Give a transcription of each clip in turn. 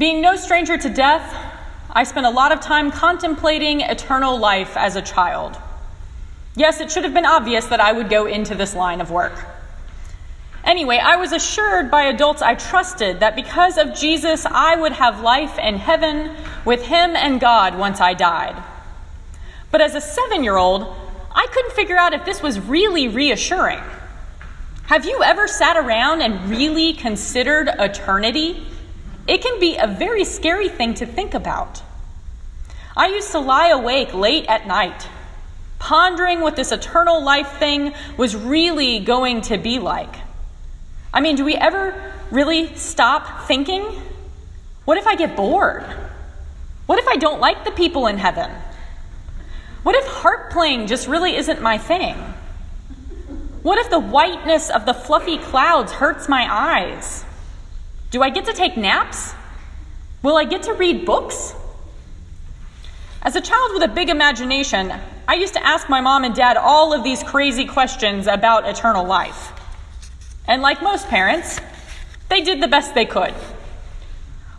Being no stranger to death, I spent a lot of time contemplating eternal life as a child. Yes, it should have been obvious that I would go into this line of work. Anyway, I was assured by adults I trusted that because of Jesus, I would have life in heaven with Him and God once I died. But as a seven year old, I couldn't figure out if this was really reassuring. Have you ever sat around and really considered eternity? It can be a very scary thing to think about. I used to lie awake late at night, pondering what this eternal life thing was really going to be like. I mean, do we ever really stop thinking? What if I get bored? What if I don't like the people in heaven? What if harp playing just really isn't my thing? What if the whiteness of the fluffy clouds hurts my eyes? Do I get to take naps? Will I get to read books? As a child with a big imagination, I used to ask my mom and dad all of these crazy questions about eternal life. And like most parents, they did the best they could.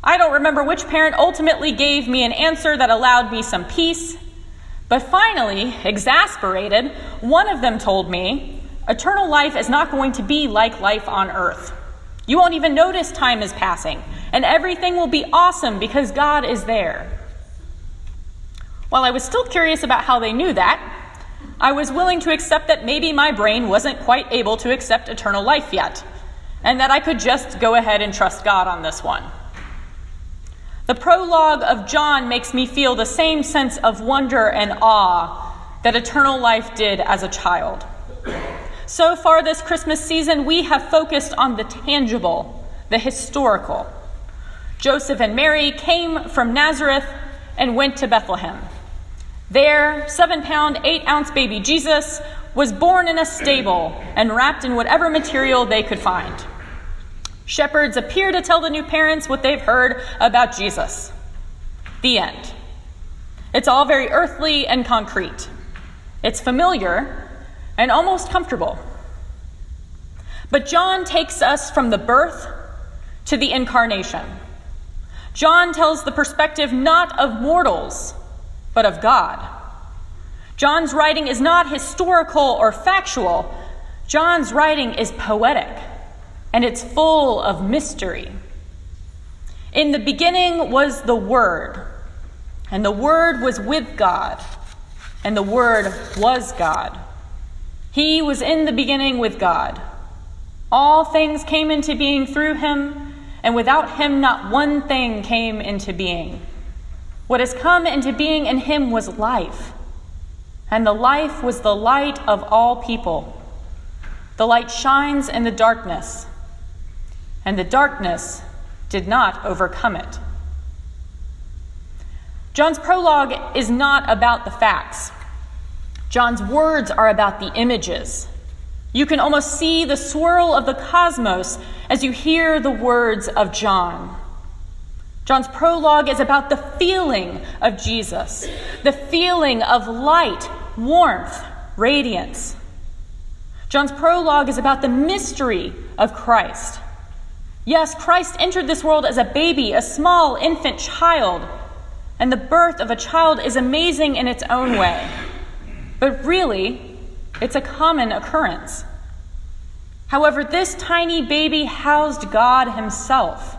I don't remember which parent ultimately gave me an answer that allowed me some peace, but finally, exasperated, one of them told me eternal life is not going to be like life on earth. You won't even notice time is passing, and everything will be awesome because God is there. While I was still curious about how they knew that, I was willing to accept that maybe my brain wasn't quite able to accept eternal life yet, and that I could just go ahead and trust God on this one. The prologue of John makes me feel the same sense of wonder and awe that eternal life did as a child. So far this Christmas season, we have focused on the tangible, the historical. Joseph and Mary came from Nazareth and went to Bethlehem. There, seven pound, eight ounce baby Jesus was born in a stable and wrapped in whatever material they could find. Shepherds appear to tell the new parents what they've heard about Jesus. The end. It's all very earthly and concrete. It's familiar and almost comfortable. But John takes us from the birth to the incarnation. John tells the perspective not of mortals, but of God. John's writing is not historical or factual, John's writing is poetic, and it's full of mystery. In the beginning was the Word, and the Word was with God, and the Word was God. He was in the beginning with God. All things came into being through him, and without him, not one thing came into being. What has come into being in him was life, and the life was the light of all people. The light shines in the darkness, and the darkness did not overcome it. John's prologue is not about the facts. John's words are about the images. You can almost see the swirl of the cosmos as you hear the words of John. John's prologue is about the feeling of Jesus, the feeling of light, warmth, radiance. John's prologue is about the mystery of Christ. Yes, Christ entered this world as a baby, a small infant child, and the birth of a child is amazing in its own way. But really, it's a common occurrence. However, this tiny baby housed God Himself.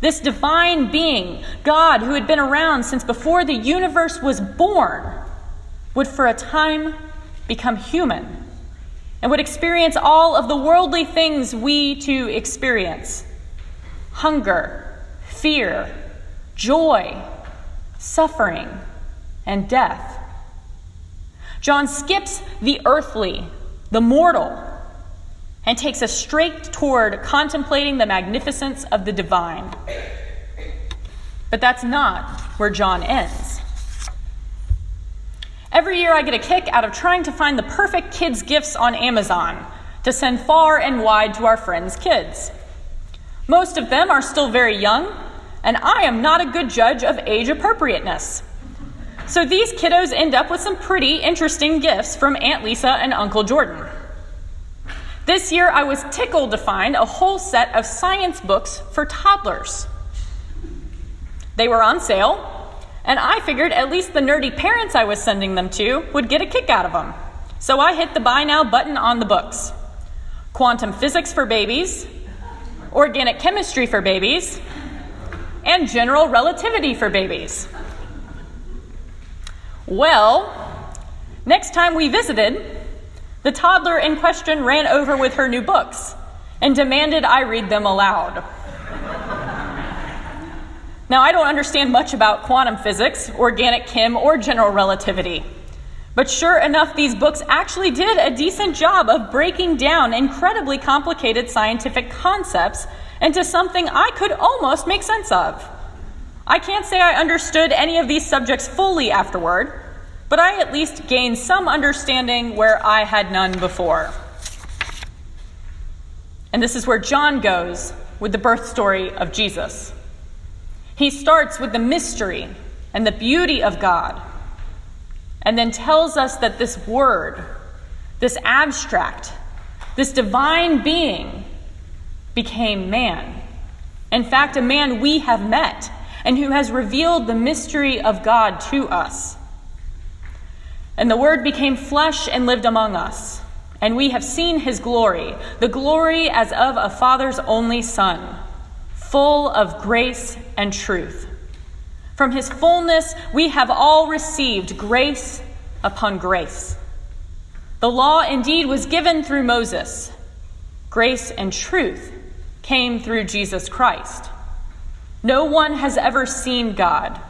This divine being, God, who had been around since before the universe was born, would for a time become human and would experience all of the worldly things we too experience hunger, fear, joy, suffering, and death. John skips the earthly, the mortal, and takes us straight toward contemplating the magnificence of the divine. But that's not where John ends. Every year I get a kick out of trying to find the perfect kids' gifts on Amazon to send far and wide to our friends' kids. Most of them are still very young, and I am not a good judge of age appropriateness. So these kiddos end up with some pretty interesting gifts from Aunt Lisa and Uncle Jordan. This year, I was tickled to find a whole set of science books for toddlers. They were on sale, and I figured at least the nerdy parents I was sending them to would get a kick out of them. So I hit the buy now button on the books. Quantum physics for babies, organic chemistry for babies, and general relativity for babies. Well, next time we visited, the toddler in question ran over with her new books and demanded I read them aloud. now, I don't understand much about quantum physics, organic chem, or general relativity. But sure enough, these books actually did a decent job of breaking down incredibly complicated scientific concepts into something I could almost make sense of. I can't say I understood any of these subjects fully afterward, but I at least gained some understanding where I had none before. And this is where John goes with the birth story of Jesus. He starts with the mystery and the beauty of God, and then tells us that this word, this abstract, this divine being, became man. In fact, a man we have met and who has revealed the mystery of God to us. And the Word became flesh and lived among us. And we have seen his glory, the glory as of a Father's only Son, full of grace and truth. From his fullness, we have all received grace upon grace. The law indeed was given through Moses, grace and truth came through Jesus Christ. No one has ever seen God.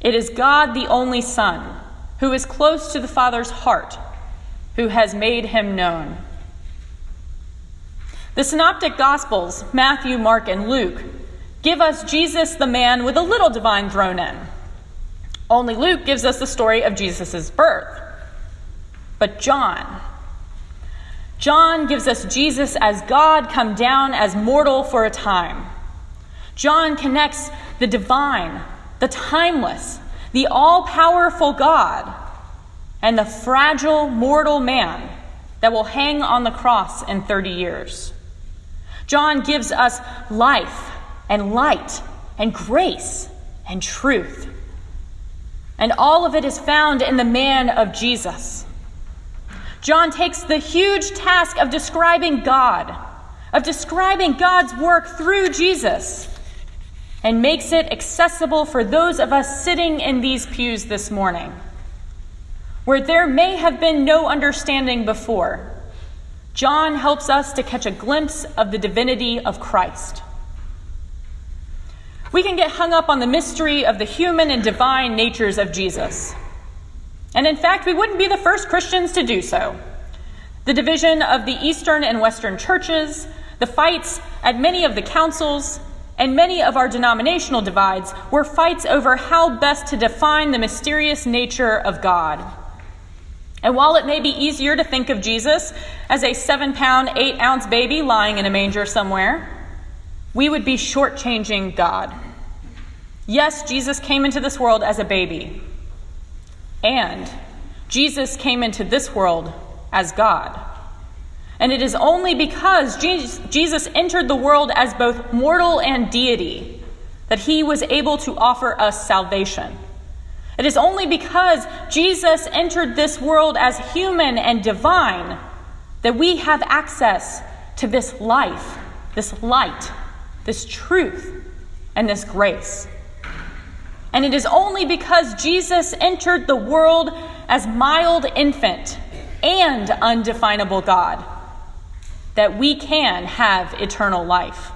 It is God, the only Son who is close to the Father's heart, who has made him known. The Synoptic Gospels, Matthew, Mark, and Luke, give us Jesus the man with a little divine thrown in. Only Luke gives us the story of Jesus' birth. But John, John gives us Jesus as God come down as mortal for a time. John connects the divine, the timeless, the all powerful God and the fragile mortal man that will hang on the cross in 30 years. John gives us life and light and grace and truth. And all of it is found in the man of Jesus. John takes the huge task of describing God, of describing God's work through Jesus, and makes it accessible for those of us sitting in these pews this morning, where there may have been no understanding before. John helps us to catch a glimpse of the divinity of Christ. We can get hung up on the mystery of the human and divine natures of Jesus. And in fact, we wouldn't be the first Christians to do so. The division of the Eastern and Western churches, the fights at many of the councils, and many of our denominational divides were fights over how best to define the mysterious nature of God. And while it may be easier to think of Jesus as a seven pound, eight ounce baby lying in a manger somewhere, we would be shortchanging God. Yes, Jesus came into this world as a baby. And Jesus came into this world as God. And it is only because Jesus entered the world as both mortal and deity that he was able to offer us salvation. It is only because Jesus entered this world as human and divine that we have access to this life, this light, this truth, and this grace. And it is only because Jesus entered the world as mild infant and undefinable God that we can have eternal life.